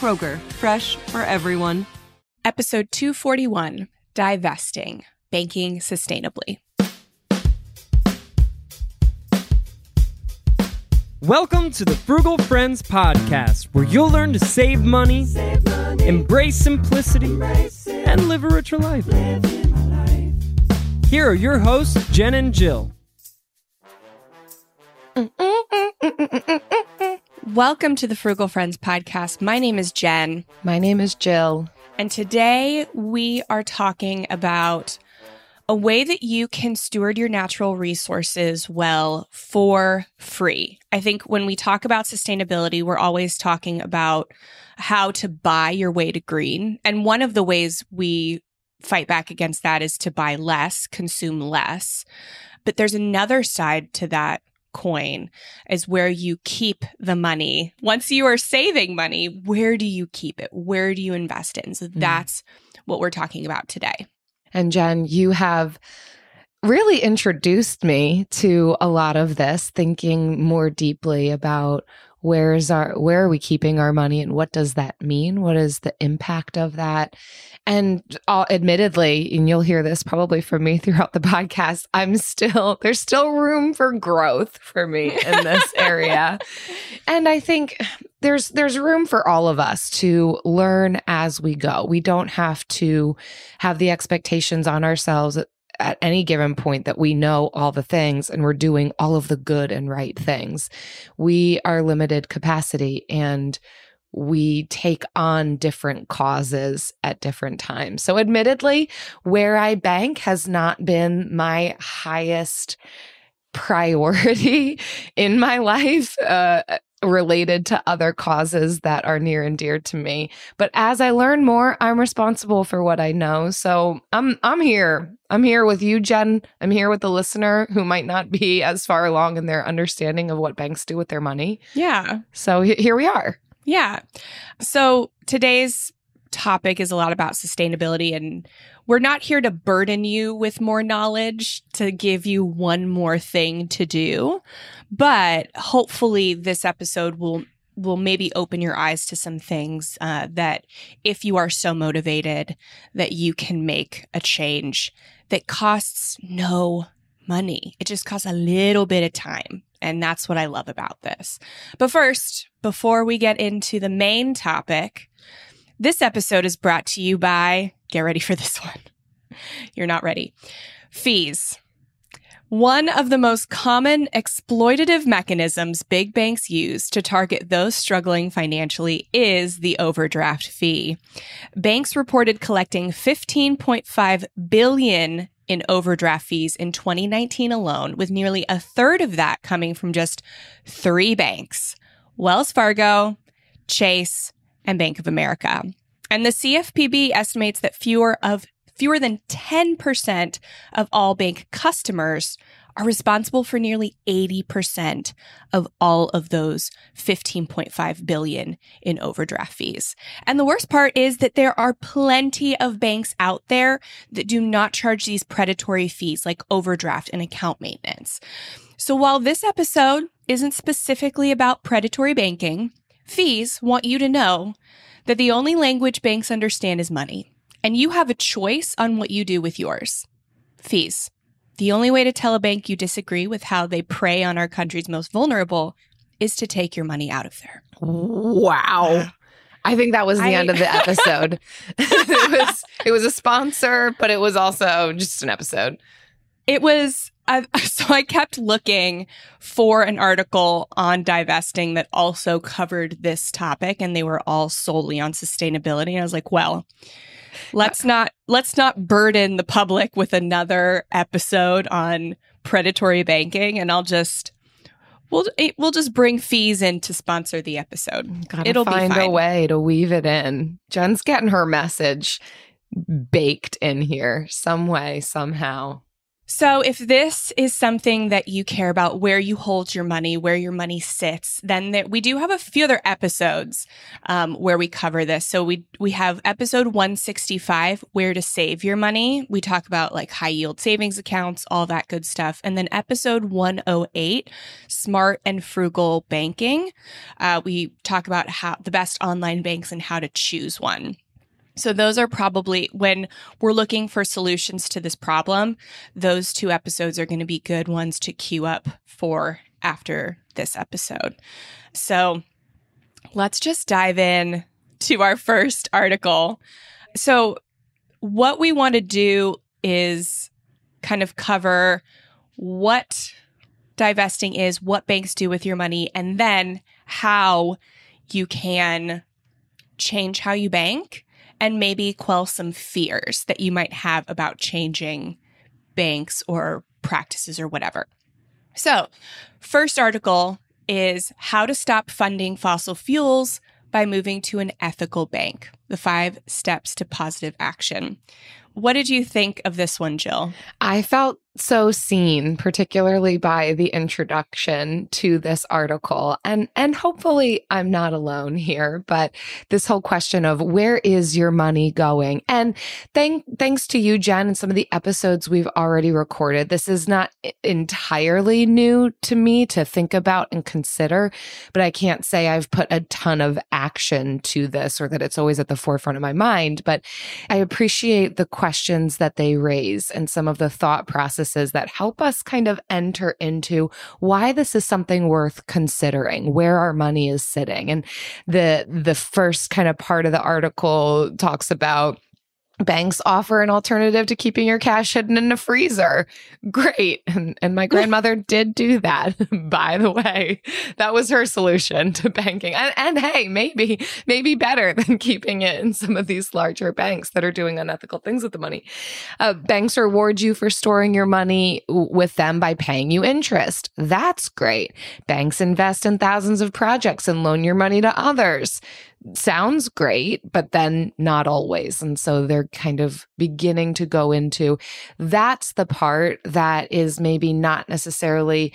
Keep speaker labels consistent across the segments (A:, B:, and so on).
A: Kroger, fresh for everyone.
B: Episode 241 Divesting Banking Sustainably.
C: Welcome to the Frugal Friends Podcast, where you'll learn to save money, save money embrace simplicity, embrace and live a richer life. life. Here are your hosts, Jen and Jill.
B: Welcome to the Frugal Friends Podcast. My name is Jen.
D: My name is Jill.
B: And today we are talking about a way that you can steward your natural resources well for free. I think when we talk about sustainability, we're always talking about how to buy your way to green. And one of the ways we fight back against that is to buy less, consume less. But there's another side to that coin is where you keep the money. Once you are saving money, where do you keep it? Where do you invest it? And so mm. that's what we're talking about today.
D: And Jen, you have really introduced me to a lot of this, thinking more deeply about where is our where are we keeping our money and what does that mean? What is the impact of that? And I'll, admittedly and you'll hear this probably from me throughout the podcast i'm still there's still room for growth for me in this area. And i think there's there's room for all of us to learn as we go. We don't have to have the expectations on ourselves at any given point that we know all the things and we're doing all of the good and right things. We are limited capacity and we take on different causes at different times. So, admittedly, where I bank has not been my highest priority in my life. Uh, related to other causes that are near and dear to me. But as I learn more, I'm responsible for what I know. So I'm I'm here. I'm here with you, Jen. I'm here with the listener who might not be as far along in their understanding of what banks do with their money.
B: Yeah.
D: So here we are.
B: Yeah. So today's topic is a lot about sustainability and we're not here to burden you with more knowledge to give you one more thing to do, but hopefully this episode will will maybe open your eyes to some things uh, that if you are so motivated that you can make a change that costs no money. It just costs a little bit of time. And that's what I love about this. But first, before we get into the main topic, this episode is brought to you by, get ready for this one. You're not ready. Fees. One of the most common exploitative mechanisms big banks use to target those struggling financially is the overdraft fee. Banks reported collecting 15.5 billion in overdraft fees in 2019 alone, with nearly a third of that coming from just three banks. Wells Fargo, Chase, and Bank of America. And the CFPB estimates that fewer of fewer than 10% of all bank customers are responsible for nearly 80% of all of those 15.5 billion in overdraft fees. And the worst part is that there are plenty of banks out there that do not charge these predatory fees like overdraft and account maintenance. So while this episode isn't specifically about predatory banking, fees want you to know that the only language banks understand is money, and you have a choice on what you do with yours. Fees. The only way to tell a bank you disagree with how they prey on our country's most vulnerable is to take your money out of there.
D: Wow. I think that was the
B: I-
D: end of the episode. it was it was a sponsor, but it was also just an episode.
B: It was I, so I kept looking for an article on divesting that also covered this topic, and they were all solely on sustainability. And I was like, well, let's not let's not burden the public with another episode on predatory banking, and I'll just we'll it- we'll just bring fees in to sponsor the episode.
D: Gotta
B: It'll be
D: find a way to weave it in. Jen's getting her message baked in here some way, somehow.
B: So, if this is something that you care about, where you hold your money, where your money sits, then there, we do have a few other episodes um, where we cover this. So we we have episode one sixty five, where to save your money. We talk about like high yield savings accounts, all that good stuff, and then episode one oh eight, smart and frugal banking. Uh, we talk about how the best online banks and how to choose one. So those are probably when we're looking for solutions to this problem, those two episodes are going to be good ones to queue up for after this episode. So let's just dive in to our first article. So what we want to do is kind of cover what divesting is, what banks do with your money, and then how you can change how you bank and maybe quell some fears that you might have about changing banks or practices or whatever. So, first article is How to Stop Funding Fossil Fuels by Moving to an Ethical Bank The Five Steps to Positive Action. What did you think of this one, Jill?
D: I felt so seen, particularly by the introduction to this article. And and hopefully I'm not alone here, but this whole question of where is your money going? And thank thanks to you, Jen, and some of the episodes we've already recorded. This is not entirely new to me to think about and consider, but I can't say I've put a ton of action to this or that it's always at the forefront of my mind. But I appreciate the questions that they raise and some of the thought processes that help us kind of enter into why this is something worth considering, where our money is sitting. And the the first kind of part of the article talks about banks offer an alternative to keeping your cash hidden in a freezer. Great. And, and my grandmother did do that, by the way. That was her solution to banking. And, and hey, maybe, maybe better than keeping it in some of these larger banks that are doing unethical things with the money. Uh, banks reward you for storing your money with them by paying you interest. That's great. Banks invest in thousands of projects and loan your money to others sounds great, but then not always. And so they're kind of beginning to go into that's the part that is maybe not necessarily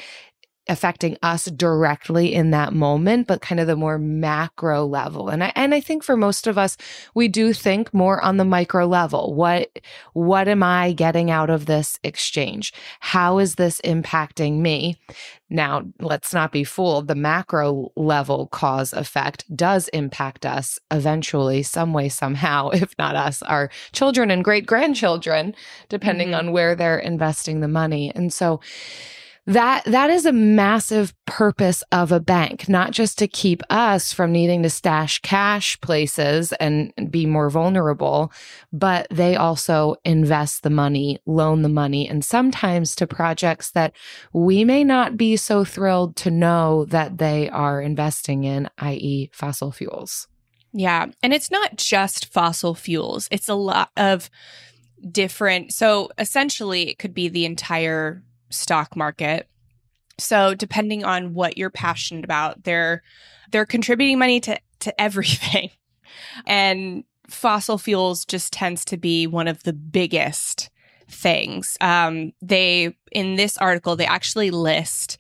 D: affecting us directly in that moment but kind of the more macro level and I and I think for most of us we do think more on the micro level what what am I getting out of this exchange how is this impacting me now, let's not be fooled. The macro level cause effect does impact us eventually, some way, somehow, if not us, our children and great grandchildren, depending
B: Mhm.
D: on where they're investing the money. And so, that that is a massive purpose of a bank not just to keep us from needing to stash cash places and be more vulnerable but they also invest the money loan the money and sometimes to projects that we may not be so thrilled to know that they are investing in i.e. fossil fuels
B: Yeah. And it's not just fossil fuels, it's a lot of different. So essentially, it could be the entire stock market. So depending on what you're passionate about, they're they're contributing money to to everything. And fossil fuels just tends to be one of the biggest things. Um, they in this article they actually list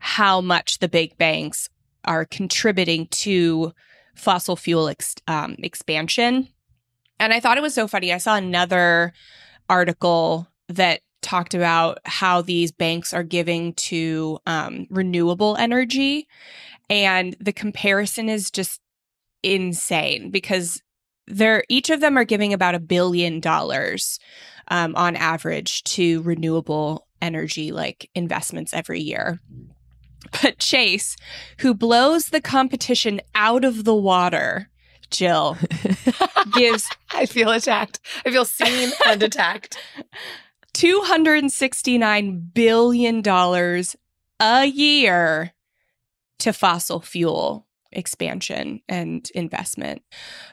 B: how much the big banks are contributing to fossil fuel ex- um, expansion. And I thought it was so funny. I saw another article that talked about how these banks are giving to um, renewable energy. And the comparison is just insane because they're each of them are giving about a billion dollars um, on average to renewable energy like investments every year. But Chase, who blows the competition out of the water Jill gives
D: I feel attacked. I feel seen and attacked.
B: $269 billion a year to fossil fuel expansion and investment,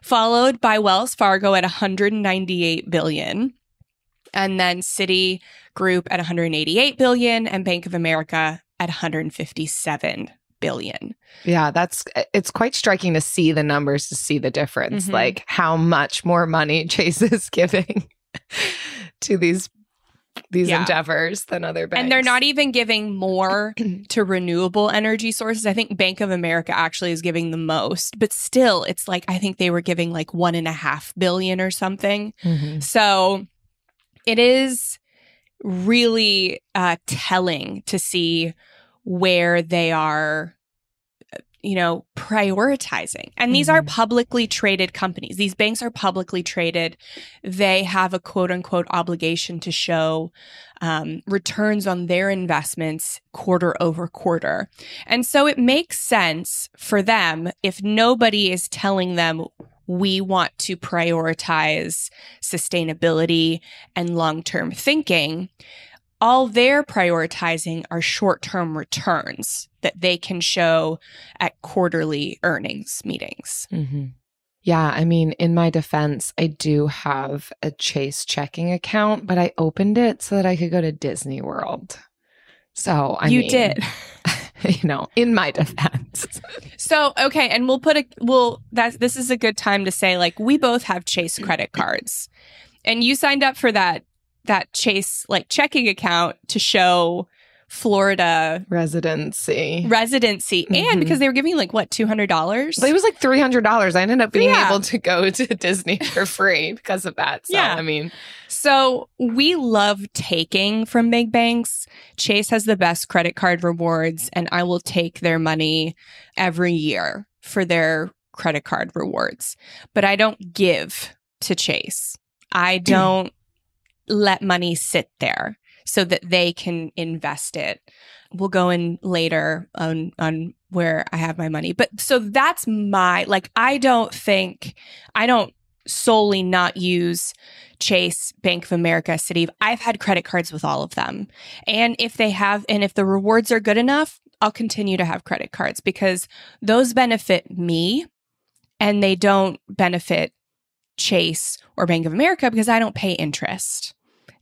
B: followed by Wells Fargo at 198 billion, and then Citi Group at 188 billion and Bank of America at 157 billion.
D: Yeah, that's it's quite striking to see the numbers to see the difference,
B: Mhm.
D: like how much more money Chase is giving to these these
B: Yeah.
D: endeavors than other banks.
B: And they're not even giving more to renewable energy sources. I think Bank of America actually is giving the most, but still, it's like I think they were giving like one and a half billion or something.
D: Mhm.
B: So it is really uh, telling to see where they are, you know, prioritizing. And these are
D: Mhm.
B: publicly traded companies. These banks are publicly traded. They have a quote unquote obligation to show um, returns on their investments quarter over quarter. And so it makes sense for them if nobody is telling them we want to prioritize sustainability and long term thinking. All they're prioritizing are short term returns that they can show at quarterly earnings meetings.
D: Mhm. Yeah, I mean, in my defense, I do have a Chase checking account, but I opened it so that I could go to Disney World. So I
B: you
D: mean,
B: did.
D: you know, in my defense.
B: So, okay, and we'll put a we'll that this is a good time to say like we both have Chase credit cards. And you signed up for that that Chase like checking account to show Florida
D: Residency.
B: residency and
D: Mhm.
B: because they were giving like what $200?
D: But it was like three hundred dollars. I ended up being
B: Yeah.
D: able to go to Disney for free because of that. So
B: Yeah.
D: I mean,
B: So we love taking from big banks. Chase has the best credit card rewards, and I will take their money every year for their credit card rewards. But I don't give to Chase. I don't let money sit there so that they can invest it. We'll go in later on on where I have my money. But so that's my like I don't think I don't solely not use Chase, Bank of America, Citi. I've had credit cards with all of them. And if they have, and if the rewards are good enough, I'll continue to have credit cards because those benefit me and they don't benefit Chase or Bank of America because I don't pay interest.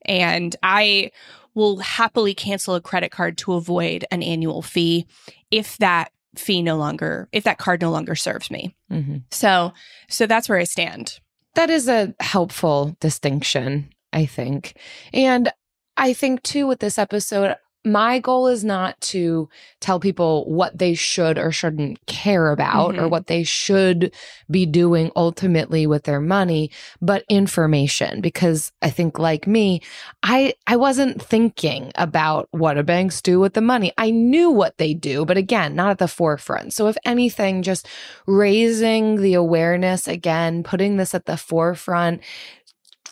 B: And I will happily cancel a credit card to avoid an annual fee if that fee no longer, if that card no longer serves me.
D: mhm.
B: So, so that's where I stand.
D: that is a helpful distinction, I think. And I think too with this episode, my goal is not to tell people what they should or shouldn't care about or
B: Mhm.
D: what they should be doing ultimately with their money, but information because I think like me, I I wasn't thinking about what do banks do with the money. I knew what they do, but again, not at the forefront. So if anything, just raising the awareness again, putting this at the forefront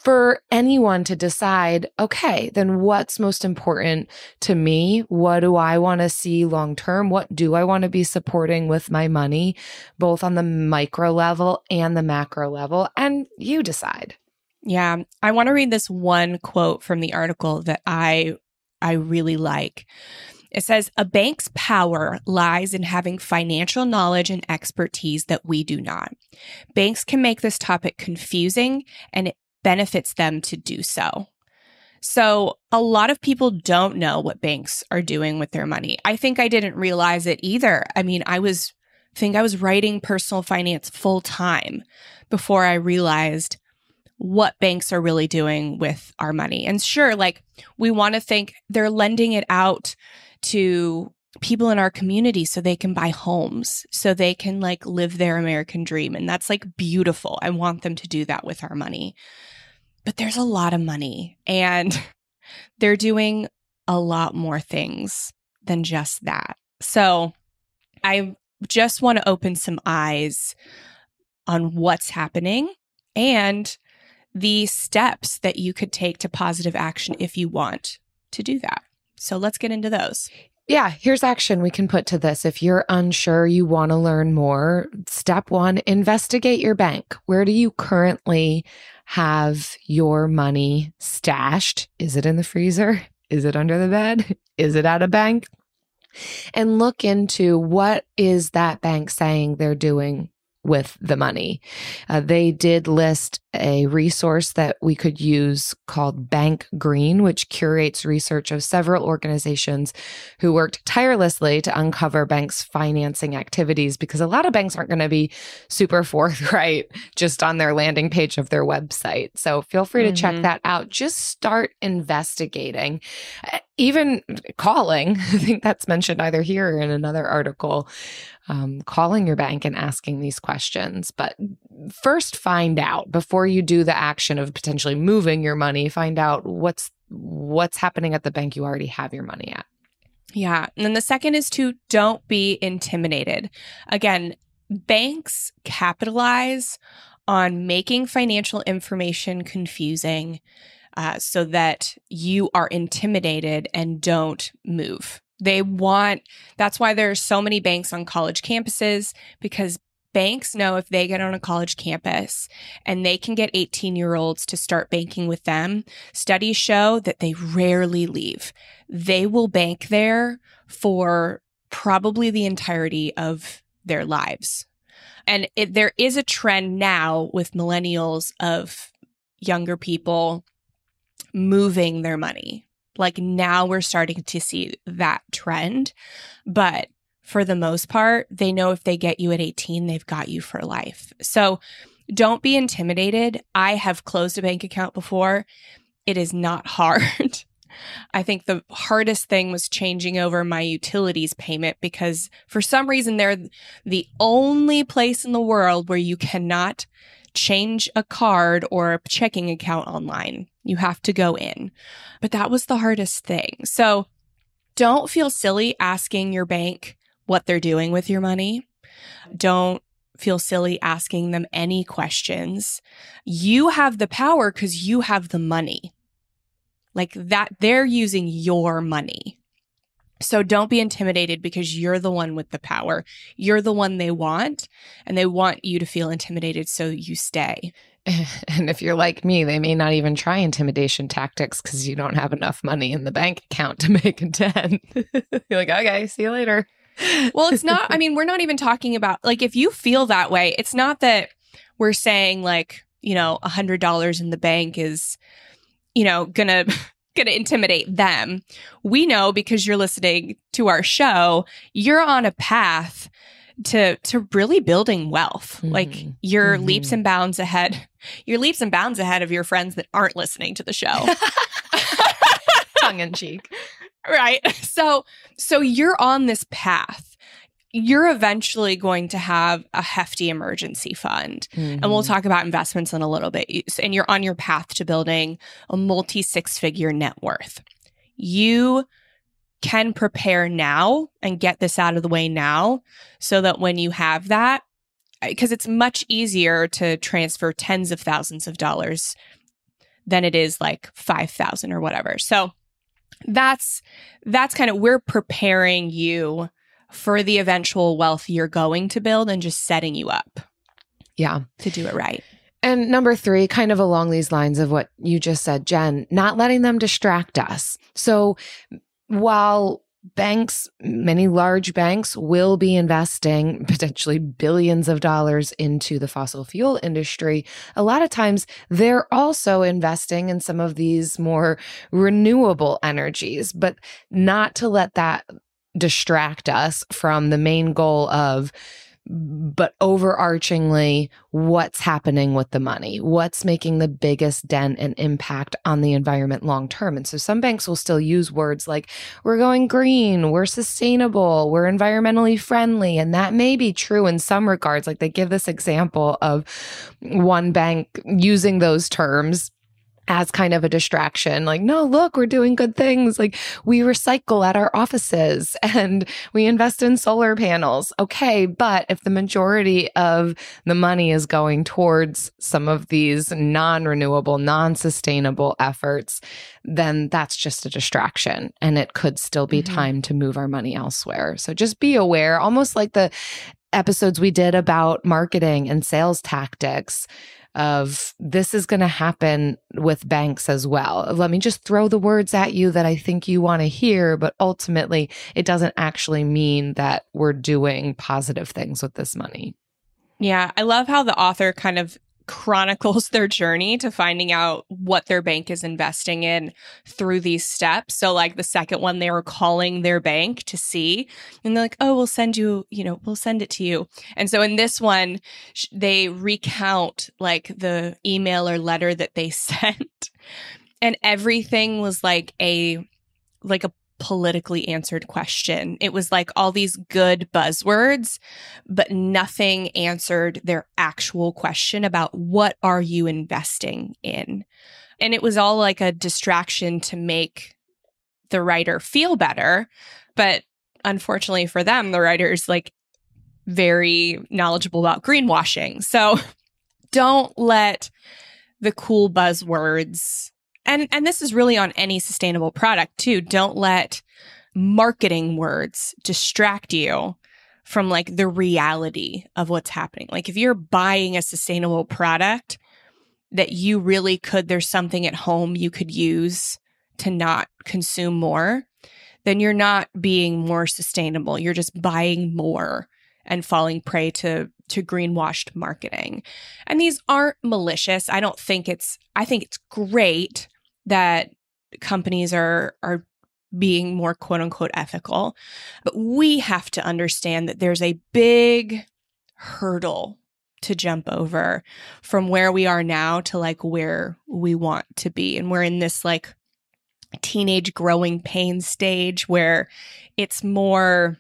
D: for anyone to decide, okay, then what's most important to me? What do I want to see long term? What do I want to be supporting with my money, both on the micro level and the macro level? And you decide.
B: Yeah, I want to read this one quote from the article that I I really like. It says a bank's power lies in having financial knowledge and expertise that we do not. Banks can make this topic confusing and it benefits them to do so. So, a lot of people don't know what banks are doing with their money. I think I didn't realize it either. I mean, I was I think I was writing personal finance full time before I realized what banks are really doing with our money. And sure, like we want to think they're lending it out to people in our community so they can buy homes, so they can like live their American dream. And that's like beautiful. I want them to do that with our money. But there's a lot of money and they're doing a lot more things than just that. So I just want to open some eyes on what's happening and the steps that you could take to positive action if you want to do that. So let's get into those.
D: yeah, here's action we can put to this. If you're unsure, you want to learn more, step one, investigate your bank. Where do you currently have your money stashed? Is it in the freezer? Is it under the bed? Is it at a bank? And look into what is that bank saying they're doing with the money. Uh, they did list a resource that we could use called Bank Green, which curates research of several organizations who worked tirelessly to uncover banks' financing activities because a lot of banks aren't going to be super forthright just on their landing page of their website. So feel free to mm-hmm. check that out. Just start investigating even calling, I think that's mentioned either here or in another article, um, calling your bank and asking these questions. But first, find out before you do the action of potentially moving your money. Find out what's what's happening at the bank you already have your money at.
B: Yeah, and then the second is to don't be intimidated. Again, banks capitalize on making financial information confusing uh, so that you are intimidated and don't move. They want, that's why there are so many banks on college campuses because banks know if they get on a college campus and they can get 18 year olds to start banking with them, studies show that they rarely leave. They will bank there for probably the entirety of their lives. And it, there is a trend now with millennials of younger people moving their money. Like now we're starting to see that trend. But for the most part, they know if they get you at 18, they've got you for life. So don't be intimidated. I have closed a bank account before. It is not hard. I think the hardest thing was changing over my utilities payment because for some reason they're the only place in the world where you cannot change a card or a checking account online. You have to go in. But that was the hardest thing. So don't feel silly asking your bank what they're doing with your money. Don't feel silly asking them any questions. You have the power because you have the money. Like that, they're using your money. So don't be intimidated because you're the one with the power. You're the one they want, and they want you to feel intimidated so you stay.
D: And if you're like me, they may not even try intimidation tactics because you don't have enough money in the bank account to make a 10. you're like, okay, see you later.
B: Well, it's not, I mean, we're not even talking about, like, if you feel that way, it's not that we're saying, like, you know, a $100 in the bank is, you know, gonna going to intimidate them. We know because you're listening to our show, you're on a path to to really building wealth. Mm-hmm. Like you're mm-hmm. leaps and bounds ahead. You're leaps and bounds ahead of your friends that aren't listening to the show.
D: Tongue in cheek.
B: Right. So so you're on this path you're eventually going to have a hefty emergency fund. Mm-hmm. And we'll mm-hmm. talk about investments in a little bit. And you're on your path to building a multi six figure net worth. You can prepare now and get this out of the way now so that when you have that, because it's much easier to transfer tens of thousands of dollars than it is like 5,000 or whatever. So that's that's kind of we're preparing you for the eventual wealth you're going to build and just setting you up.
D: Yeah.
B: To do it right.
D: And number three, kind of along these lines of what you just said, Jen, not letting them distract us. So while banks, many large banks will be investing potentially billions of dollars into the fossil fuel industry. A lot of times they're also investing in some of these more renewable energies, but not to let that distract us from the main goal of but overarchingly, what's happening with the money? What's making the biggest dent and impact on the environment long term? And so some banks will still use words like, we're going green, we're sustainable, we're environmentally friendly. And that may be true in some regards. Like they give this example of one bank using those terms as kind of a distraction. Like, no, look, we're doing good things. Like, we recycle at our offices and we invest in solar panels. Okay. But if the majority of the money is going towards some of these non renewable, non sustainable efforts, then that's just a distraction and it could still be mm-hmm. time to move our money elsewhere. So just be aware, almost like the episodes we did about marketing and sales tactics of this is going to happen with banks as well. Let me just throw the words at you that I think you want to hear, but ultimately it doesn't actually mean that we're doing positive things with this money.
B: Yeah, I love how the author kind of chronicles their journey to finding out what their bank is investing in through these steps. So, like the second one, they were calling their bank to see, and they're like, oh, we'll send you, you know, we'll send it to you. And so, in this one, they recount like the email or letter that they sent, and everything was like a, like a politically answered question. It was like all these good buzzwords, but nothing answered their actual question about what are you investing in? And it was all like a distraction to make the writer feel better. But unfortunately for them, the writer's like very knowledgeable about greenwashing. So don't let the cool buzzwords and and this is really on any sustainable product too don't let marketing words distract you from like the reality of what's happening like if you're buying a sustainable product that you really could there's something at home you could use to not consume more then you're not being more sustainable you're just buying more and falling prey to to greenwashed marketing. And these aren't malicious. I don't think it's I think it's great that companies are are being more quote unquote ethical. But we have to understand that there's a big hurdle to jump over from where we are now to like where we want to be. And we're in this like teenage growing pain stage where it's more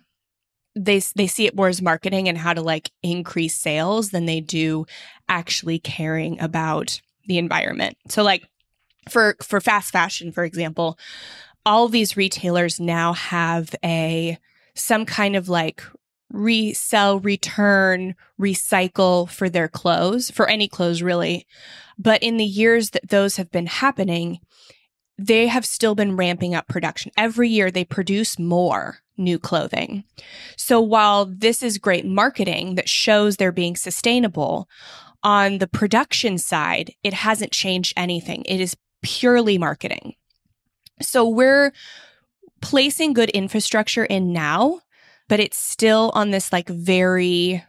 B: they they see it more as marketing and how to like increase sales than they do actually caring about the environment. So like for for fast fashion for example all these retailers now have a some kind of like resell return recycle for their clothes for any clothes really. But in the years that those have been happening they have still been ramping up production. Every year they produce more new clothing. So while this is great marketing that shows they're being sustainable on the production side, it hasn't changed anything. It is purely marketing. So we're placing good infrastructure in now, but it's still on this like very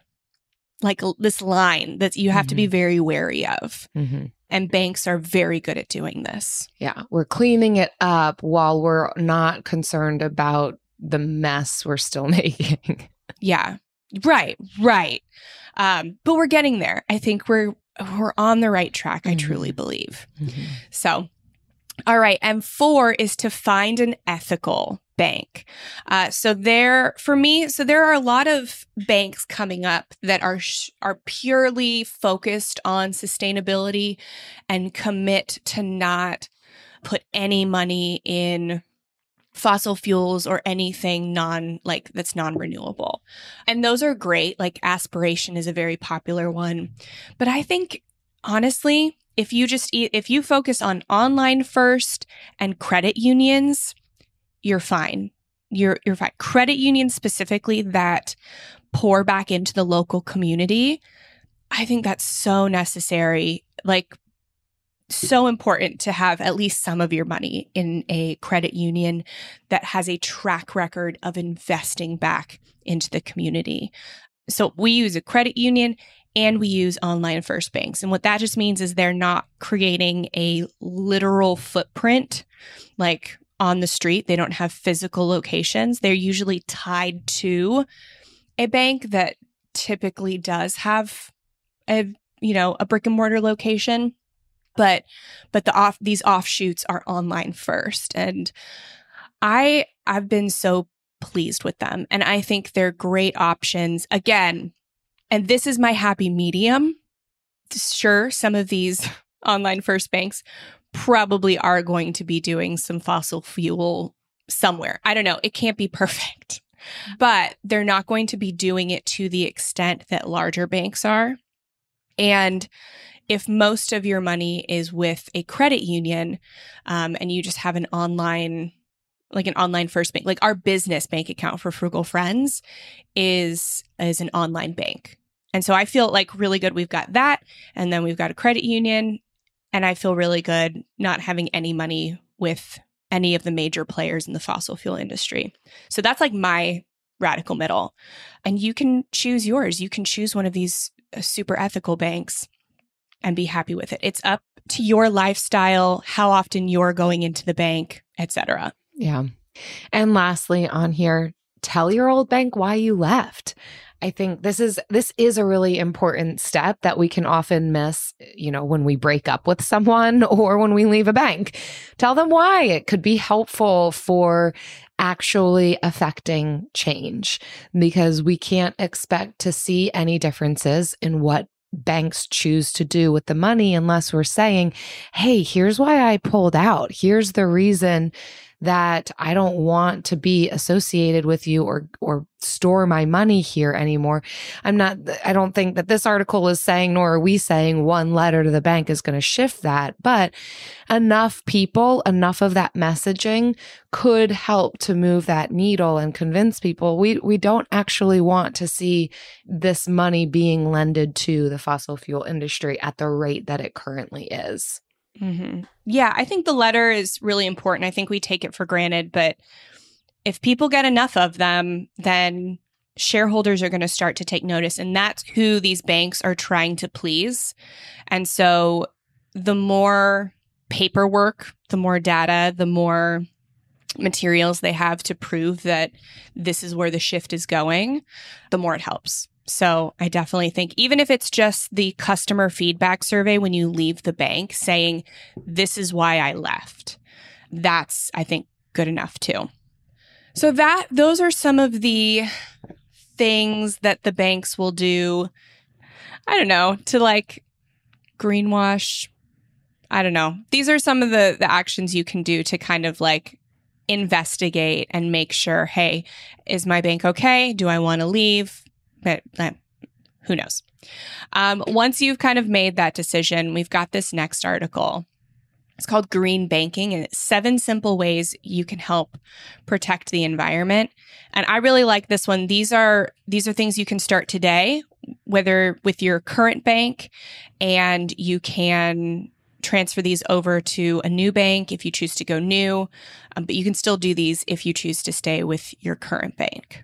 B: like this line that you have mm-hmm. to be mm-hmm. very wary of. Mm-hmm. And banks are very good at doing this.
D: Yeah. We're cleaning it up while we're not concerned about the mess we're still making.
B: yeah. Right. Right. Um, but we're getting there. I think we're we're on the right track, I truly mm-hmm. believe. Mm-hmm. So, all right. And four is to find an ethical bank. Uh, so there, for me, so there are a lot of banks coming up that are sh- are purely focused on sustainability and commit to not put any money in fossil fuels or anything non like that's non-renewable. And those are great. Like aspiration is a very popular one. But I think honestly, if you just eat, if you focus on online first and credit unions, you're fine. You're you're fine. Credit unions specifically that pour back into the local community. I think that's so necessary. Like so important to have at least some of your money in a credit union that has a track record of investing back into the community. So we use a credit union and we use online first banks. And what that just means is they're not creating a literal footprint like on the street. They don't have physical locations. They're usually tied to a bank that typically does have a you know a brick and mortar location but but the off these offshoots are online first and i i've been so pleased with them and i think they're great options again and this is my happy medium sure some of these online first banks probably are going to be doing some fossil fuel somewhere. I don't know. It can't be perfect, but they're not going to be doing it to the extent that larger banks are. And if most of your money is with a credit union um, and you just have an online like an online first bank like our business bank account for frugal friends is is an online bank. And so i feel like really good we've got that and then we've got a credit union and i feel really good not having any money with any of the major players in the fossil fuel industry. So that's like my radical middle. And you can choose yours. You can choose one of these uh, super ethical banks and be happy with it. It's up to your lifestyle, how often you're going into the bank, etc.
D: Yeah. And lastly on here, tell your old bank why you left. I think this is this is a really important step that we can often miss, you know, when we break up with someone or when we leave a bank. Tell them why. It could be helpful for actually affecting change because we can't expect to see any differences in what banks choose to do with the money unless we're saying, hey, here's why I pulled out. Here's the reason that I don't want to be associated with you or or store my money here anymore. I'm not I don't think that this article is saying nor are we saying one letter to the bank is going to shift that, but enough people, enough of that messaging could help to move that needle and convince people we we don't actually want to see this money being lended to the fossil fuel industry at the rate that it currently is.
B: Mm-hmm. Yeah, I think the letter is really important. I think we take it for granted, but if people get enough of them, then shareholders are going to start to take notice. And that's who these banks are trying to please. And so the more paperwork, the more data, the more materials they have to prove that this is where the shift is going, the more it helps. So I definitely think even if it's just the customer feedback survey when you leave the bank saying, this is why I left, that's, I think, good enough too. So that, those are some of the things that the banks will do. I don't know, to like greenwash. I don't know. These are some of the, the actions you can do to kind of like investigate and make sure, hey, is my bank okay? Do I want to leave? But, but who knows? Um, once you've kind of made that decision, we've got this next article. It's called Green Banking, and it's seven simple ways you can help protect the environment. And I really like this one. These are these are things you can start today, whether with your current bank, and you can transfer these over to a new bank if you choose to go new. Um, but you can still do these if you choose to stay with your current bank.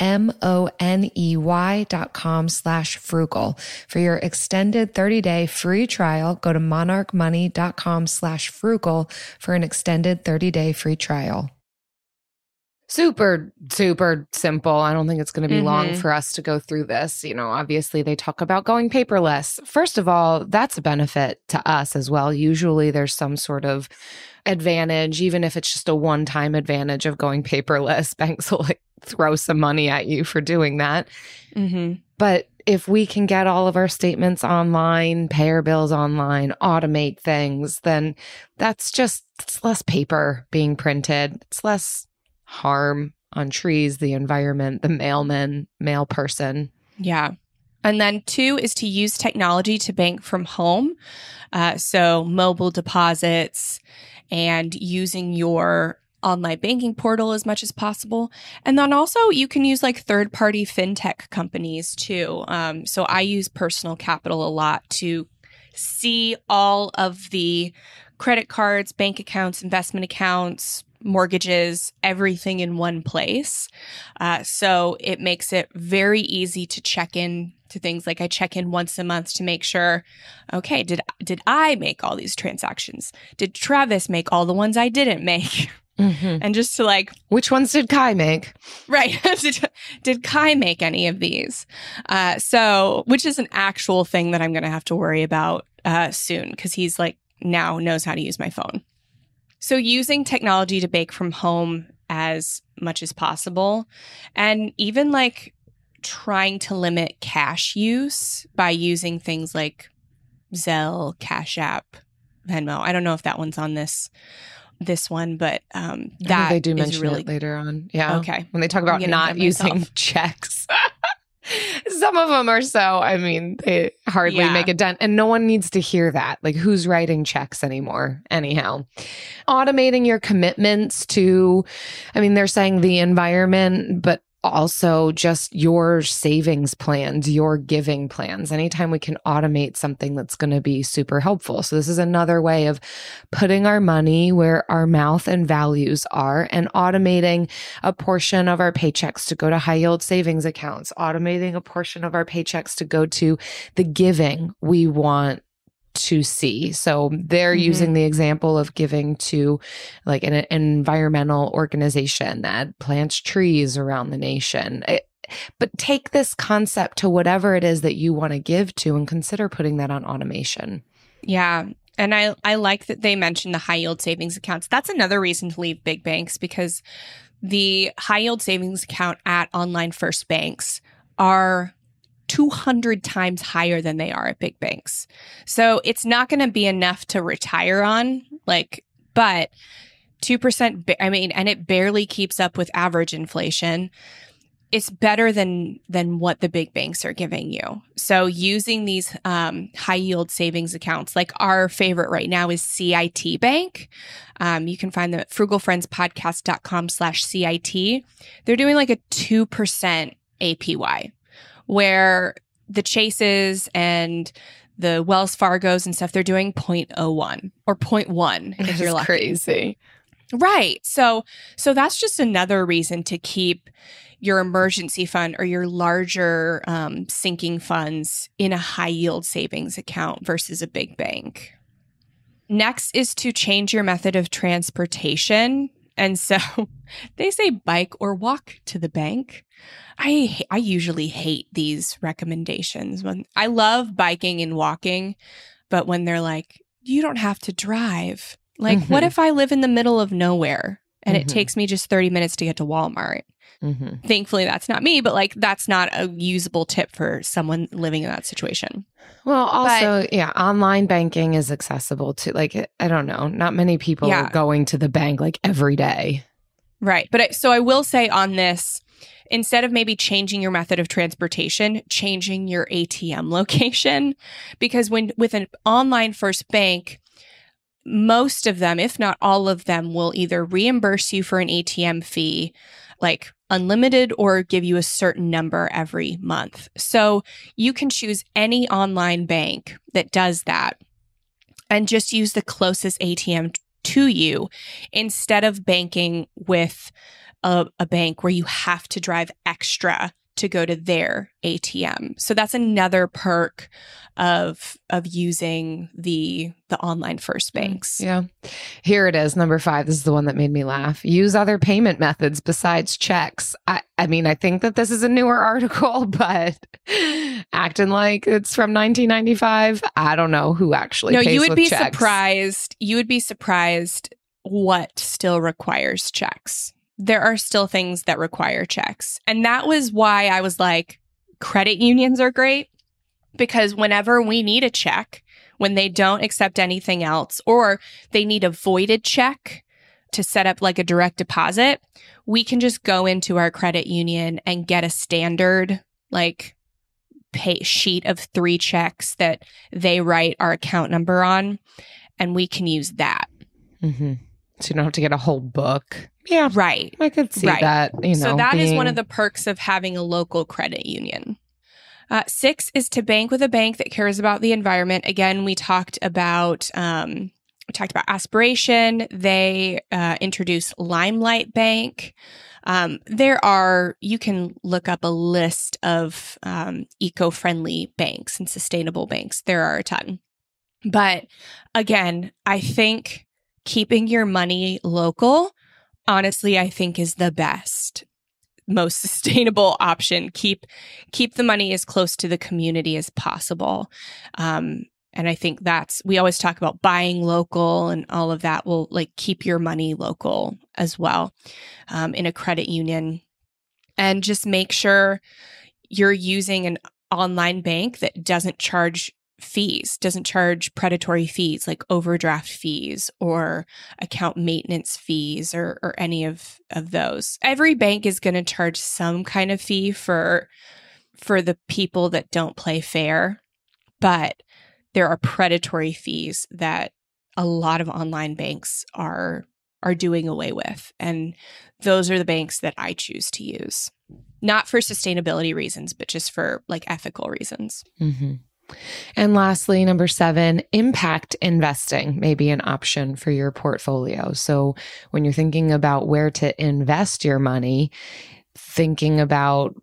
D: M-O-N-E-Y dot com slash frugal. For your extended 30-day free trial, go to monarchmoney.com slash frugal for an extended 30-day free trial. Super, super simple. I don't think it's going to be long
B: Mhm.
D: for us to go through this. You know, obviously they talk about going paperless. First of all, that's a benefit to us as well. Usually there's some sort of advantage, even if it's just a one time advantage of going paperless. Banks will like throw some money at you for doing that.
B: Mm-hmm.
D: But if we can get all of our statements online, pay our bills online, automate things, then that's just it's less paper being printed. It's less harm on trees, the environment, the mailman, mail person.
B: Yeah. And then two is to use technology to bank from home. Uh, so mobile deposits and using your online banking portal as much as possible. And then also you can use like third party fintech companies too. Um, so I use personal capital a lot to see all of the credit cards, bank accounts, investment accounts, mortgages, everything in one place. Uh, so it makes it very easy to check in to things like I check in once a month to make sure, okay, did did I make all these transactions? Did Travis make all the ones I didn't make? And just to like,
D: Which ones did Kai make?
B: right, did, did Kai make any of these? Uh, so, which is an actual thing that I'm going to have to worry about uh, soon because he's like now knows how to use my phone. So, using technology to bake from home as much as possible, and even like trying to limit cash use by using things like Zelle, Cash App, Venmo. I don't know if that one's on this this one, but um, that
D: they do mention
B: really
D: it later on. Yeah.
B: Okay.
D: When they talk about not using checks. Some of them are so, I mean, they hardly
B: Yeah.
D: make a dent. And no one needs to hear that. Like, who's writing checks anymore? Anyhow, automating your commitments to, I mean, they're saying the environment, but also just your savings plans, your giving plans. Anytime we can automate something that's going to be super helpful. So, this is another way of putting our money where our mouth and values are and automating a portion of our paychecks to go to high yield savings accounts, automating a portion of our paychecks to go to the giving we want to see. So they're
B: Mhm.
D: using the example of giving to like an, an environmental organization that plants trees around the nation. It- but take this concept to whatever it is that you want to give to and consider putting that on automation.
B: Yeah. And I, I like that they mentioned the high yield savings accounts. That's another reason to leave big banks because the high yield savings account at online first banks are 200 times higher than they are at big banks. So it's not going to be enough to retire on, like, but 2%, ba- I mean, and it barely keeps up with average inflation. It's better than than what the big banks are giving you. So using these um, high yield savings accounts, like our favorite right now is CIT Bank. Um, you can find them at frugalfriendspodcast.com slash CIT. They're doing like a 2% APY where the Chases and the Wells Fargos and stuff, they're doing 0.01 or 0.1 if you're lucky.
D: crazy.
B: Right. So so that's just another reason to keep your emergency fund or your larger um, sinking funds in a high yield savings account versus a big bank. Next is to change your method of transportation. And so they say bike or walk to the bank. I I usually hate these recommendations when I love biking and walking, but when they're like you don't have to drive. Like what
D: Mhm.
B: if I live in the middle of nowhere and it
D: Mhm.
B: takes me just 30 minutes to get to Walmart?
D: Mhm.
B: Thankfully that's not me, but like that's not a usable tip for someone living in that situation.
D: Well, also, yeah, online banking is accessible to like I don't know, not many people
B: Yeah.
D: are going to the bank like every day.
B: Right. But I, so I will say on this, instead of maybe changing your method of transportation, changing your ATM location. Because when with an online first bank, most of them, if not all of them, will either reimburse you for an ATM fee, like unlimited, or give you a certain number every month. So you can choose any online bank that does that and just use the closest ATM to you instead of banking with a, a bank where you have to drive extra to go to their ATM. So that's another perk of of using the the online first mm, banks.
D: Yeah. Here it is, number 5. This is the one that made me laugh. Use other payment methods besides checks. I I mean, I think that this is a newer article, but acting like it's from 1995, I don't know who actually
B: No, you would be
D: checks.
B: surprised. You would be surprised what still requires checks there are still things that require checks. And that was why I was like, credit unions are great because whenever we need a check, when they don't accept anything else, or they need a voided check to set up like a direct deposit, we can just go into our credit union and get a standard, like, pay sheet of three checks that they write our account number on, and we can use that.
D: Mm-hmm. So you don't have to get a whole book.
B: Yeah. Right.
D: I could see right. that. You know,
B: so that being... is one of the perks of having a local credit union. Uh, six is to bank with a bank that cares about the environment. Again, we talked about um, we talked about aspiration. They uh, introduced Limelight Bank. Um, there are you can look up a list of um, eco-friendly banks and sustainable banks. There are a ton, but again, I think keeping your money local honestly I think is the best most sustainable option. Keep keep the money as close to the community as possible. Um, and i think that's we always talk about buying local and all of that will like keep your money local as well um, in a credit union. And just make sure you're using an online bank that doesn't charge fees, doesn't charge predatory fees like overdraft fees or account maintenance fees or, or any of, of those. Every bank is going to charge some kind of fee for for the people that don't play fair, but there are predatory fees that a lot of online banks are are doing away with. And those are the banks that I choose to use. Not for sustainability reasons, but just for like ethical reasons.
D: Mm-hmm. And lastly, number seven, impact investing may be an option for your portfolio. So when you're thinking about where to invest your money, thinking about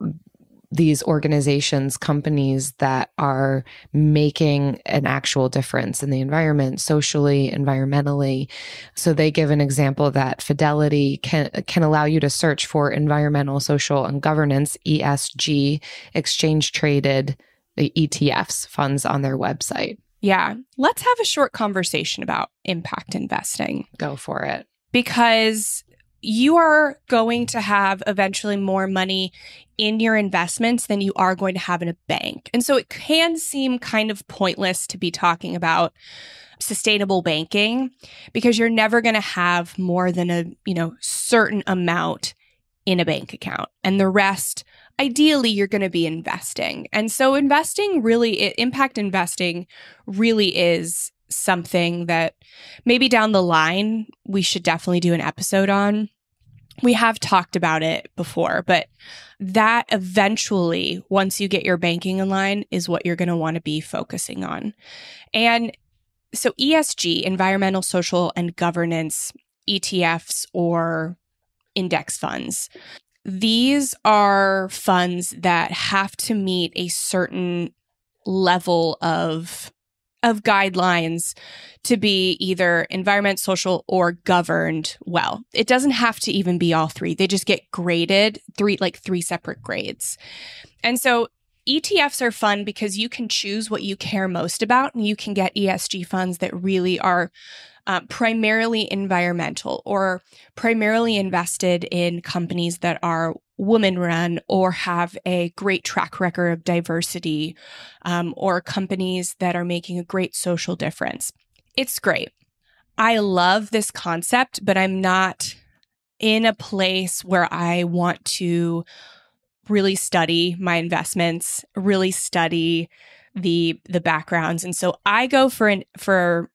D: these organizations, companies that are making an actual difference in the environment, socially, environmentally. So they give an example that Fidelity can can allow you to search for environmental, social, and governance (ESG) exchange traded the ETFs funds on their website.
B: Yeah. Let's have a short conversation about impact investing.
D: Go for it.
B: Because you are going to have eventually more money in your investments than you are going to have in a bank. And so it can seem kind of pointless to be talking about sustainable banking because you're never going to have more than a, you know, certain amount in a bank account. And the rest ideally you're going to be investing. And so investing really, impact investing really is something that maybe down the line we should definitely do an episode on. We have talked about it before, but that eventually, once you get your banking in line, is what you're going to want to be focusing on. And so, ESG, environmental, social, and governance ETFs or index funds, these are funds that have to meet a certain level of of guidelines to be either environment, social, or governed well. It doesn't have to even be all three. They just get graded three, like three separate grades. And so ETFs are fun because you can choose what you care most about and you can get ESG funds that really are uh, primarily environmental or primarily invested in companies that are woman run or have a great track record of diversity um, or companies that are making a great social difference. It's great. I love this concept, but I'm not in a place where I want to really study my investments, really study the the backgrounds. And so I go for an for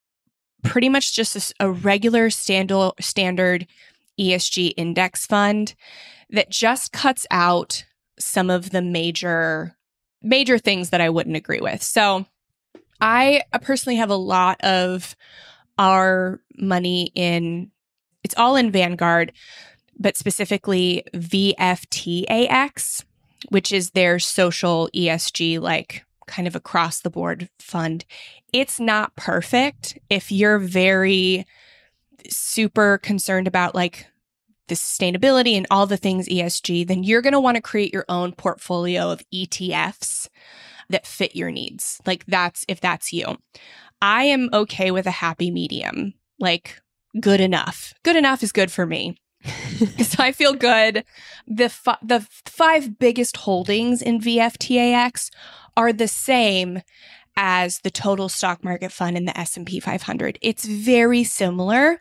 B: pretty much just a, a regular standard standard ESG index fund that just cuts out some of the major major things that I wouldn't agree with. So I personally have a lot of our money in it's all in Vanguard, but specifically VFTAX, which is their social ESG like kind of across the board fund. It's not perfect if you're very super concerned about like the sustainability and all the things ESG, then you're going to want to create your own portfolio of ETFs that fit your needs. Like that's if that's you. I am okay with a happy medium, like good enough. Good enough is good for me. so I feel good. The f- the five biggest holdings in VFTAX are the same as the total stock market fund in the S&P 500. It's very similar.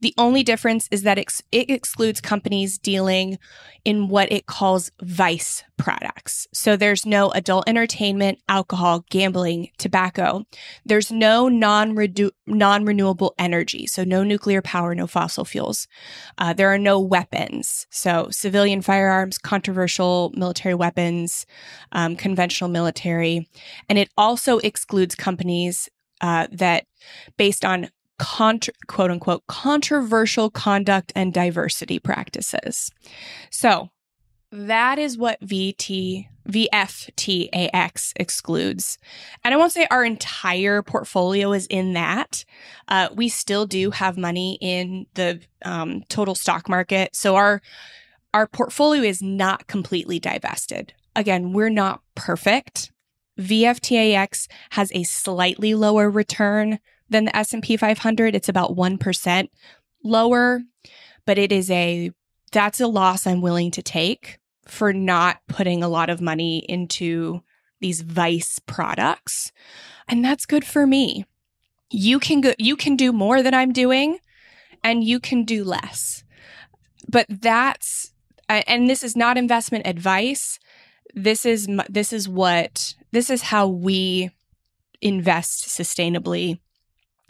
B: The only difference is that it excludes companies dealing in what it calls vice products. So there's no adult entertainment, alcohol, gambling, tobacco. There's no non renewable energy. So no nuclear power, no fossil fuels. Uh, there are no weapons. So civilian firearms, controversial military weapons, um, conventional military. And it also excludes companies uh, that based on Contra- quote unquote controversial conduct and diversity practices. So that is what VT VFTAX excludes. And I won't say our entire portfolio is in that. Uh, we still do have money in the um, total stock market. So our our portfolio is not completely divested. Again, we're not perfect. VFTAX has a slightly lower return than the S&P 500. It's about 1% lower, but it is a that's a loss I'm willing to take for not putting a lot of money into these vice products. And that's good for me. You can go you can do more than I'm doing and you can do less. But that's and this is not investment advice. This is this is what this is how we invest sustainably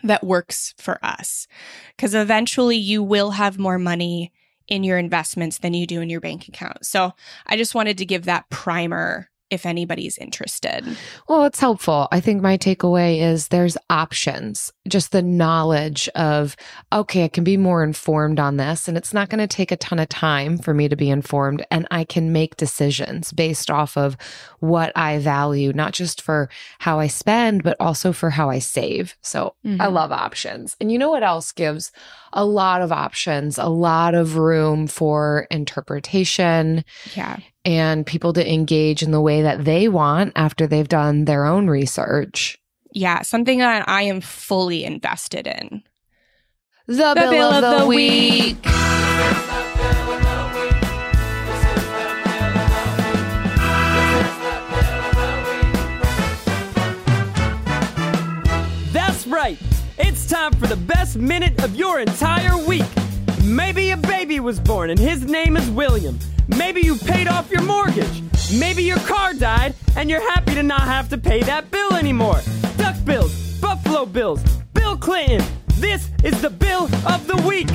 B: that works for us. Because eventually you will have more money in your investments than you do in your bank account. So I just wanted to give that primer if anybody's interested.
D: Well, it's helpful. I think my takeaway is there's options, just the knowledge of, okay, I can be more informed on this, and it's not going to take a ton of time for me to be informed, and I can make decisions based off of what I value, not just for how I spend, but also for how I save. So mm-hmm. I love options. And you know what else gives a lot of options, a lot of room for interpretation.
B: Yeah
D: and people to engage in the way that they want after they've done their own research.
B: Yeah, something that I am fully invested in.
D: The, the bill, bill, of, the, the week. week.
C: That's right. It's time for the best minute of your entire week. Maybe a baby was born and his name is William. Maybe you paid off your mortgage. Maybe your car died and you're happy to not have to pay that bill anymore. Duck bills, Buffalo bills, Bill Clinton. This is the bill of the week.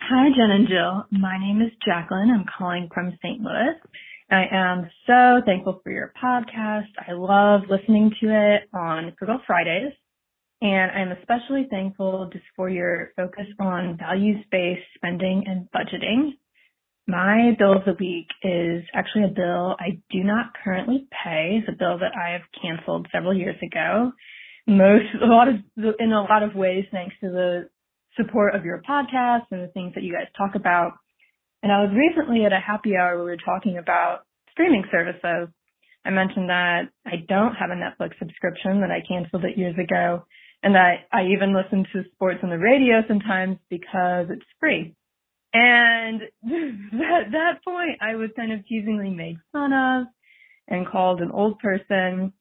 E: Hi, Jen and Jill. My name is Jacqueline. I'm calling from St. Louis. I am so thankful for your podcast. I love listening to it on Frugal Fridays. And I'm especially thankful just for your focus on values-based spending and budgeting. My bill of the week is actually a bill I do not currently pay. It's a bill that I have canceled several years ago. Most, a lot of, in a lot of ways, thanks to the support of your podcast and the things that you guys talk about. And I was recently at a happy hour where we were talking about streaming services. I mentioned that I don't have a Netflix subscription, that I canceled it years ago, and that I even listen to sports on the radio sometimes because it's free. And at that point, I was kind of teasingly made fun of and called an old person.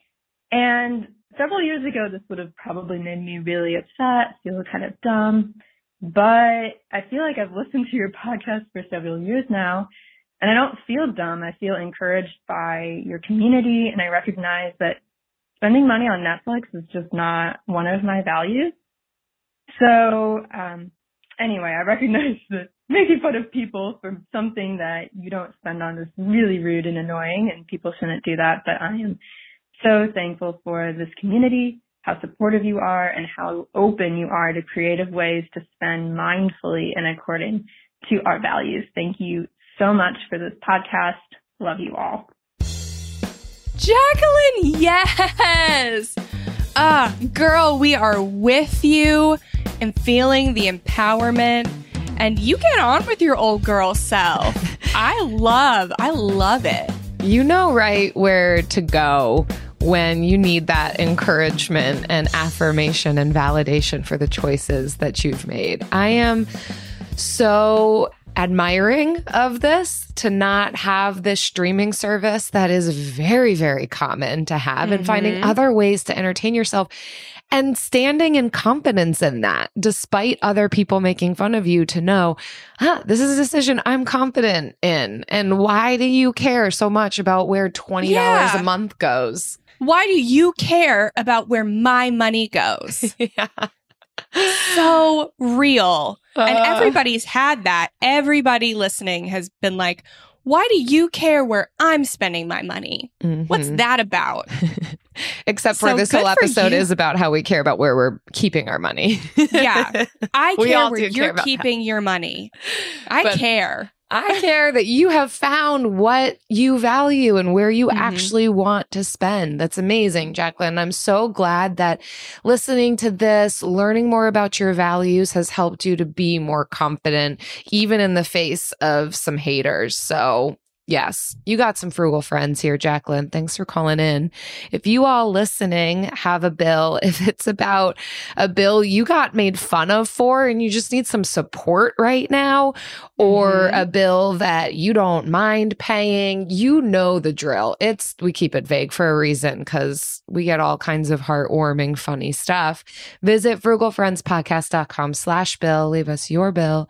E: And several years ago, this would have probably made me really upset, feel kind of dumb. But I feel like I've listened to your podcast for several years now. and I don't feel dumb. I feel encouraged by your community and I recognize that spending money on Netflix is just not one of my values. So, um, anyway, I recognize that making fun of people for something that you don't spend on is really rude and annoying and people shouldn't do that. But I am so thankful for this community, how supportive you are and how open you are to creative ways to spend mindfully and according to our values. Thank you so much for this podcast. Love you all.
B: Jacqueline, yes. Ah, uh, girl, we are with you and feeling the empowerment. And you get on with your old girl self. I love, I love it.
D: You know right where to go when you need that encouragement and affirmation and validation for the choices that you've made. I am so admiring of this to not have this streaming service that is very, very common to have mm-hmm. and finding mm-hmm. other ways to entertain yourself and standing in confidence in that, despite other people making fun of you, to know, huh, this is a decision I'm confident in. And why do you care so much about where $20 yeah. a month goes?
B: Why do you care about where my money goes? yeah so real. Uh, and everybody's had that. Everybody listening has been like, why do you care where I'm spending my money? Mm-hmm. What's that about?
D: Except for so this whole episode is about how we care about where we're keeping our money.
B: yeah. I care where you're keeping that. your money. I but, care.
D: I care that you have found what you value and where you mm-hmm. actually want to spend. That's amazing, Jacqueline. I'm so glad that listening to this, learning more about your values has helped you to be more confident, even in the face of some haters. So Yes, you got some frugal friends here, Jacqueline. Thanks for calling in. If you all listening have a bill, if it's about a bill you got made fun of for and you just need some support right now, or mm-hmm. a bill that you don't mind paying, you know the drill. It's, we keep it vague for a reason because we get all kinds of heartwarming, funny stuff. Visit frugalfriendspodcast.com slash bill. Leave us your bill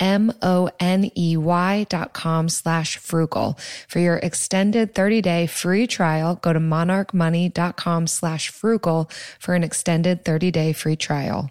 D: M-O-N-E-Y dot com slash frugal. For your extended 30-day free trial, go to monarchmoney.com slash frugal for an extended 30-day free trial.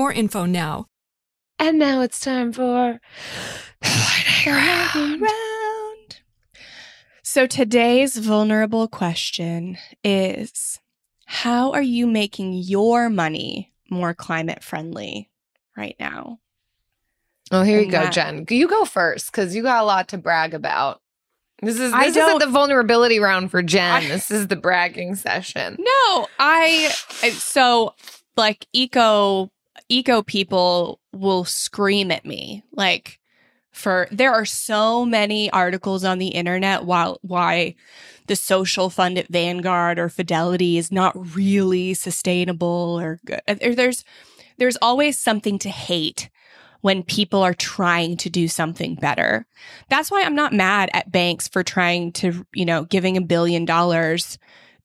F: info now.
D: And now it's time for lightning round.
B: So today's vulnerable question is how are you making your money more climate friendly right now?
D: Oh, here and you go, that, Jen. You go first because you got a lot to brag about. This is this isn't the vulnerability round for Jen. I, this is the bragging session.
B: No, I so like eco eco people will scream at me like for there are so many articles on the internet while why the social fund at Vanguard or Fidelity is not really sustainable or good. Uh, there's there's always something to hate when people are trying to do something better. That's why I'm not mad at banks for trying to, you know, giving a billion dollars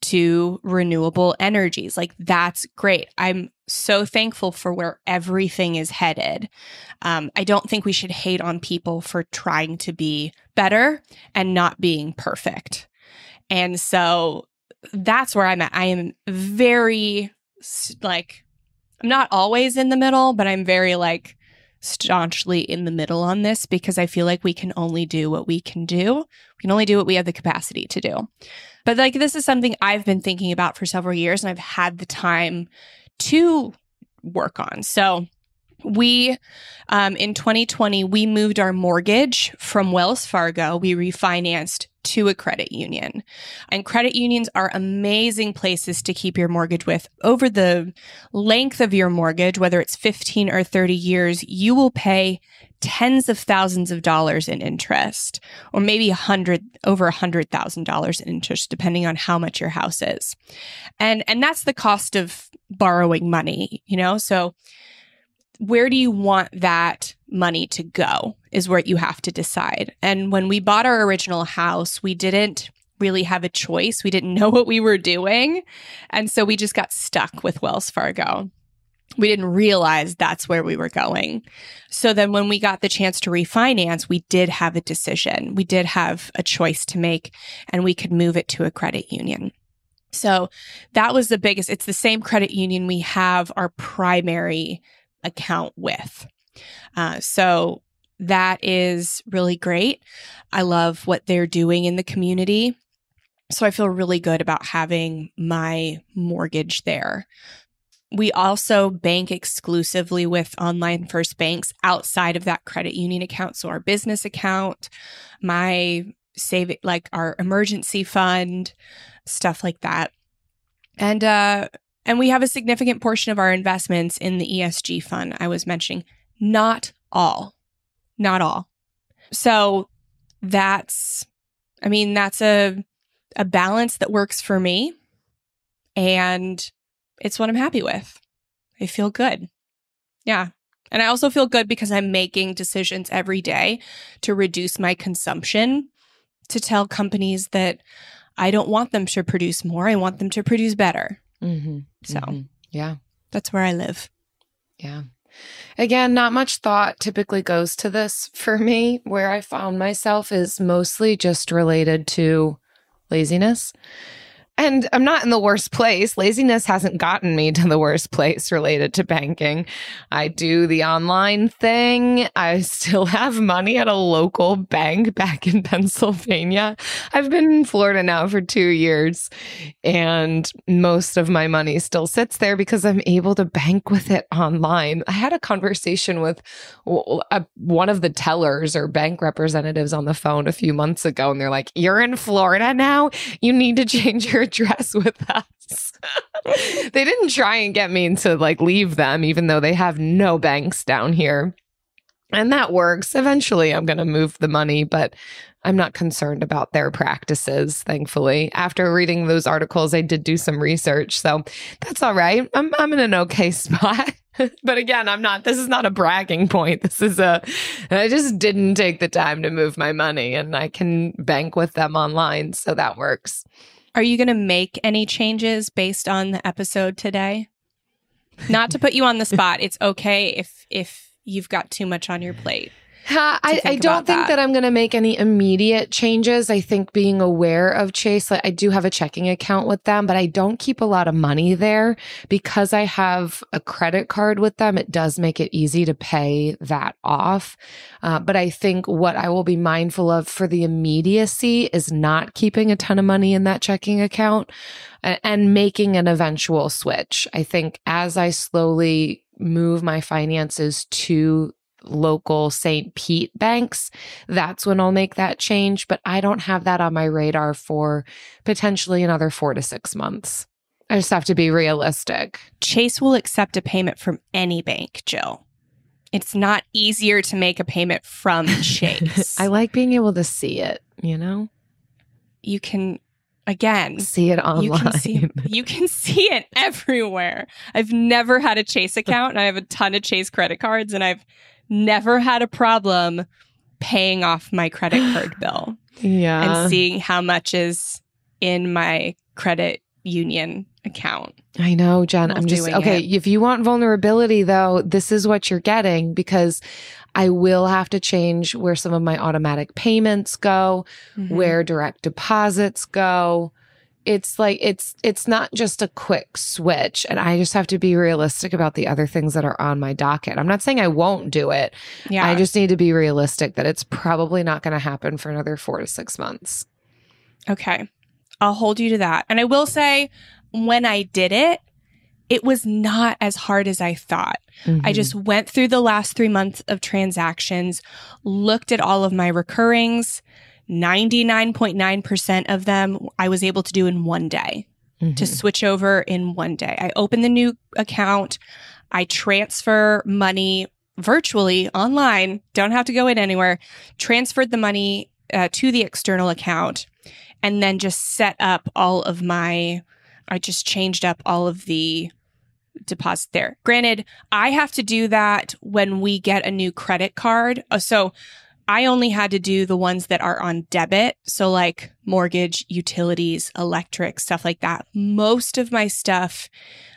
B: to renewable energies. Like that's great. I'm so thankful for where everything is headed. Um, I don't think we should hate on people for trying to be better and not being perfect. And so that's where I'm at. I am very like, I'm not always in the middle, but I'm very like staunchly in the middle on this because I feel like we can only do what we can do. We can only do what we have the capacity to do. But like, this is something I've been thinking about for several years and I've had the time to work on. So, we um, in 2020 we moved our mortgage from wells fargo we refinanced to a credit union and credit unions are amazing places to keep your mortgage with over the length of your mortgage whether it's 15 or 30 years you will pay tens of thousands of dollars in interest or maybe a hundred over a hundred thousand dollars in interest depending on how much your house is. And and that's the cost of borrowing money you know? So where do you want that money to go is what you have to decide. And when we bought our original house we didn't really have a choice. We didn't know what we were doing. And so we just got stuck with wells fargo we didn't realize that's where we were going. So then when we got the chance to refinance, we did have a decision. We did have a choice to make and we could move it to a credit union. So that was the biggest. It's the same credit union we have our primary account with. Uh, so that is really great. I love what they're doing in the community. So I feel really good about having my mortgage there. We also bank exclusively with online first banks outside of that credit union account. So our business account, my save like our emergency fund, stuff like that. And uh and we have a significant portion of our investments in the ESG fund I was mentioning. Not all. Not all. So that's I mean that's a a balance that works for me. And it's what I'm happy with. I feel good. Yeah. And I also feel good because I'm making decisions every day to reduce my consumption, to tell companies that I don't want them to produce more. I want them to produce better. Mm-hmm. So, mm-hmm.
D: yeah.
B: That's where I live.
D: Yeah. Again, not much thought typically goes to this for me. Where I found myself is mostly just related to laziness. And I'm not in the worst place. Laziness hasn't gotten me to the worst place related to banking. I do the online thing. I still have money at a local bank back in Pennsylvania. I've been in Florida now for two years, and most of my money still sits there because I'm able to bank with it online. I had a conversation with one of the tellers or bank representatives on the phone a few months ago, and they're like, You're in Florida now? You need to change your address with us. they didn't try and get me to like leave them, even though they have no banks down here. And that works. Eventually, I'm going to move the money, but I'm not concerned about their practices, thankfully. After reading those articles, I did do some research. So that's all right. I'm, I'm in an okay spot. but again, I'm not, this is not a bragging point. This is a, I just didn't take the time to move my money and I can bank with them online. So that works.
B: Are you going to make any changes based on the episode today? Not to put you on the spot. It's okay if if you've got too much on your plate.
D: I, I don't think that. that I'm going to make any immediate changes. I think being aware of Chase, like I do have a checking account with them, but I don't keep a lot of money there because I have a credit card with them. It does make it easy to pay that off. Uh, but I think what I will be mindful of for the immediacy is not keeping a ton of money in that checking account and making an eventual switch. I think as I slowly move my finances to local St. Pete banks, that's when I'll make that change. But I don't have that on my radar for potentially another four to six months. I just have to be realistic.
B: Chase will accept a payment from any bank, Jill. It's not easier to make a payment from Chase.
D: I like being able to see it, you know?
B: You can again
D: see it online.
B: You can see, you can see it everywhere. I've never had a Chase account and I have a ton of Chase credit cards and I've never had a problem paying off my credit card bill
D: Yeah.
B: and seeing how much is in my credit union account.
D: I know, Jen. I'm just okay.
B: it.
D: If you want vulnerability, though, this is what you're getting because I will have to change where some of my automatic payments go,
B: Mm-hmm.
D: where direct deposits go. It's like it's it's not just a quick switch, and I just have to be realistic about the other things that are on my docket. I'm not saying I won't do it.
B: yeah.
D: I just need to be realistic that it's probably not going to happen for another four to six months.
B: Okay. I'll hold you to that. And I will say, when I did it, it was not as hard as I thought. I
D: Mhm.
B: just went through the last three months of transactions, looked at all of my recurrings. 99.9% of them I was able to do in one day to
D: Mhm.
B: switch over in one day. I open the new account, I transfer money virtually online, don't have to go in anywhere, transferred the money uh, to the external account, and then just set up all of my, I just changed up all of the deposit there. Granted, I have to do that when we get a new credit card. Uh, So I only had to do the ones that are on debit. So like mortgage, utilities, electric, stuff like that. Most of my stuff,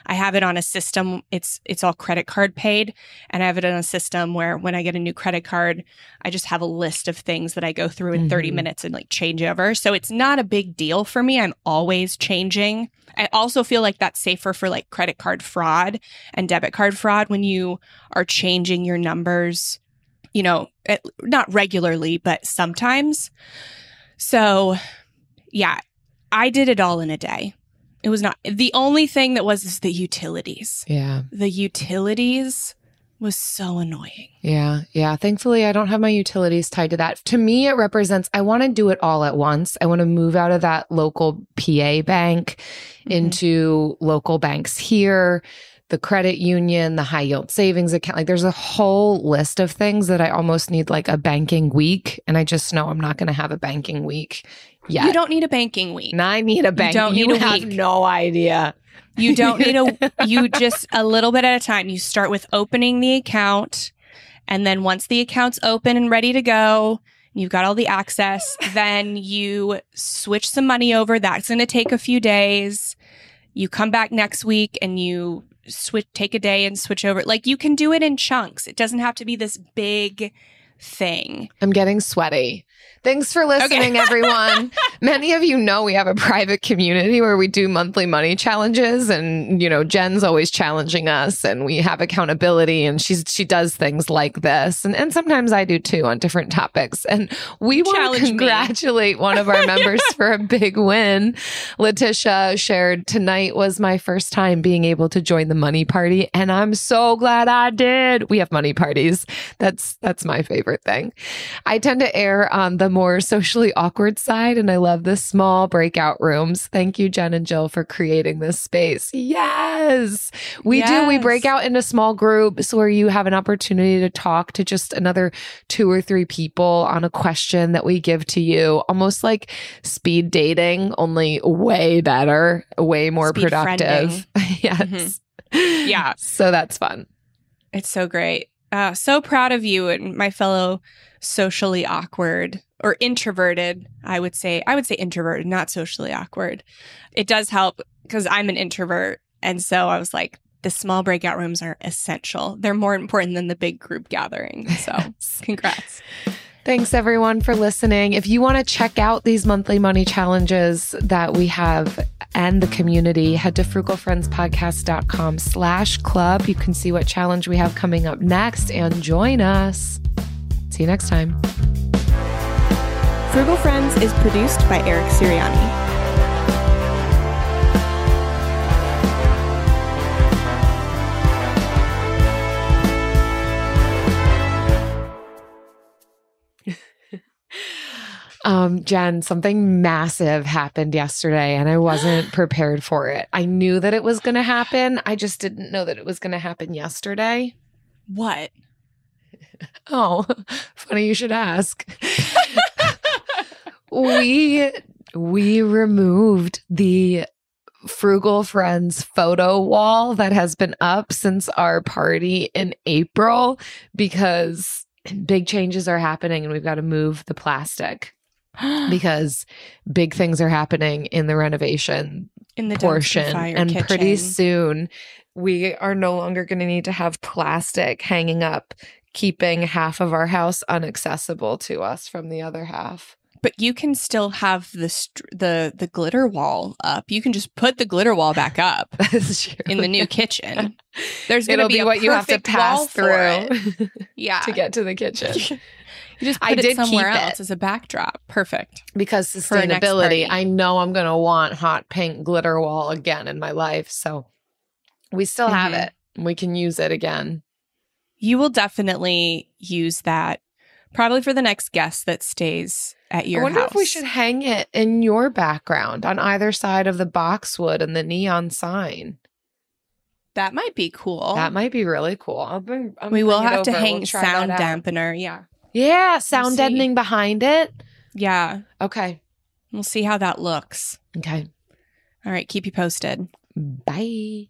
B: I have it on a system. It's, it's all credit card paid. And I have it on a system where when I get a new credit card, I just have a list of things that I go through in 30
D: Mhm.
B: minutes and like change over. So it's not a big deal for me. I'm always changing. I also feel like that's safer for like credit card fraud and debit card fraud when you are changing your numbers, you know, at, not regularly, but sometimes. So, yeah, I did it all in a day. It was not the only thing that was is the utilities.
D: yeah.
B: The utilities was so annoying.
D: Yeah, yeah. Thankfully, I don't have my utilities tied to that. To me, it represents I want to do it all at once. I want to move out of that local PA bank
B: Mhm.
D: into local banks here, the credit union, the high yield savings account. Like, there's a whole list of things that I almost need like a banking week. And I just know I'm not going to have a banking week yet.
B: You don't need a banking week.
D: And I need a bank.
B: don't need
D: you
B: a
D: have
B: week.
D: no idea.
B: You don't need a, you just a little bit at a time. You start with opening the account. And then once the account's open and ready to go, you've got all the access, then you switch some money over. That's going to take a few days. You come back next week and you switch, take a day and switch over. Like you can do it in chunks. It doesn't have to be this big thing.
D: I'm getting sweaty. Thanks for listening, everyone. Many of you know we have a private community where we do monthly money challenges, and you know Jen's always challenging us, and we have accountability, and she's she does things like this, and and sometimes I do too on different topics. And we want to
B: Challenge me.
D: congratulate one of our members for a big win. Letitia shared tonight was my first time being able to join the money party, and I'm so glad I did. We have money parties. That's that's my favorite thing. I tend to err on um, the more socially awkward side, and I love the small breakout rooms. Thank you, Jen and Jill, for creating this space. Yes, we do. We break out into small groups where you have an opportunity to talk to just another two or three people on a question that we give to you, almost like speed dating, only way better, way more
B: Speed
D: productive. yes.
B: Yeah.
D: So that's fun.
B: It's so great. Uh, so proud of you and my fellow socially awkward or introverted. I would say, I would say introverted, not socially awkward. It does help because I'm an introvert. And so I was like, the small breakout rooms are essential. They're more important than the big group gathering. So congrats.
D: Thanks everyone for listening. If you want to check out these monthly money challenges that we have and the community, head to frugalfriendspodcast.com slash club. You can see what challenge we have coming up next and join us. See you next time.
G: Frugal Friends is produced by Eric Siriani.
D: Um, Jen, something massive happened yesterday and I wasn't prepared for it. I knew that it was going to happen. I just didn't know that it was going to happen yesterday.
B: What?
D: Oh, funny you should ask. we we removed the Frugal Friends photo wall that has been up since our party in April because big changes are happening and we've got to move the plastic because big things are happening in the renovation
B: in the
D: portion. And
B: kitchen.
D: pretty soon, we are no longer going to need to have plastic hanging up, keeping half of our house inaccessible to us from the other half.
B: But you can still have the str- the the glitter wall up. You can just put the glitter wall back up in the new kitchen. There's going to be,
D: be what you have to pass through.
B: Yeah,
D: to get to the kitchen.
B: you just put
D: I
B: it
D: did
B: somewhere else
D: it.
B: as a backdrop. Perfect.
D: because
B: For our next
D: sustainability. I know I'm going to want hot pink glitter wall again in my life. So we still have
B: Mhm.
D: it. We can use it again.
B: You will definitely use that probably for the next guest that stays at your
D: I wonder
B: house.
D: if we should hang it in your background on either side of the boxwood and the neon sign.
B: That might be cool.
D: That might be really cool. I'll bring. I'm
B: we will have to hang
D: We'll
B: sound dampener. Yeah.
D: Yeah, sound
B: see.
D: deadening behind it.
B: Yeah.
D: Okay.
B: We'll see how that looks.
D: Okay.
B: All right. Keep you posted.
D: Bye.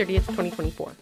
H: 30th, 2024.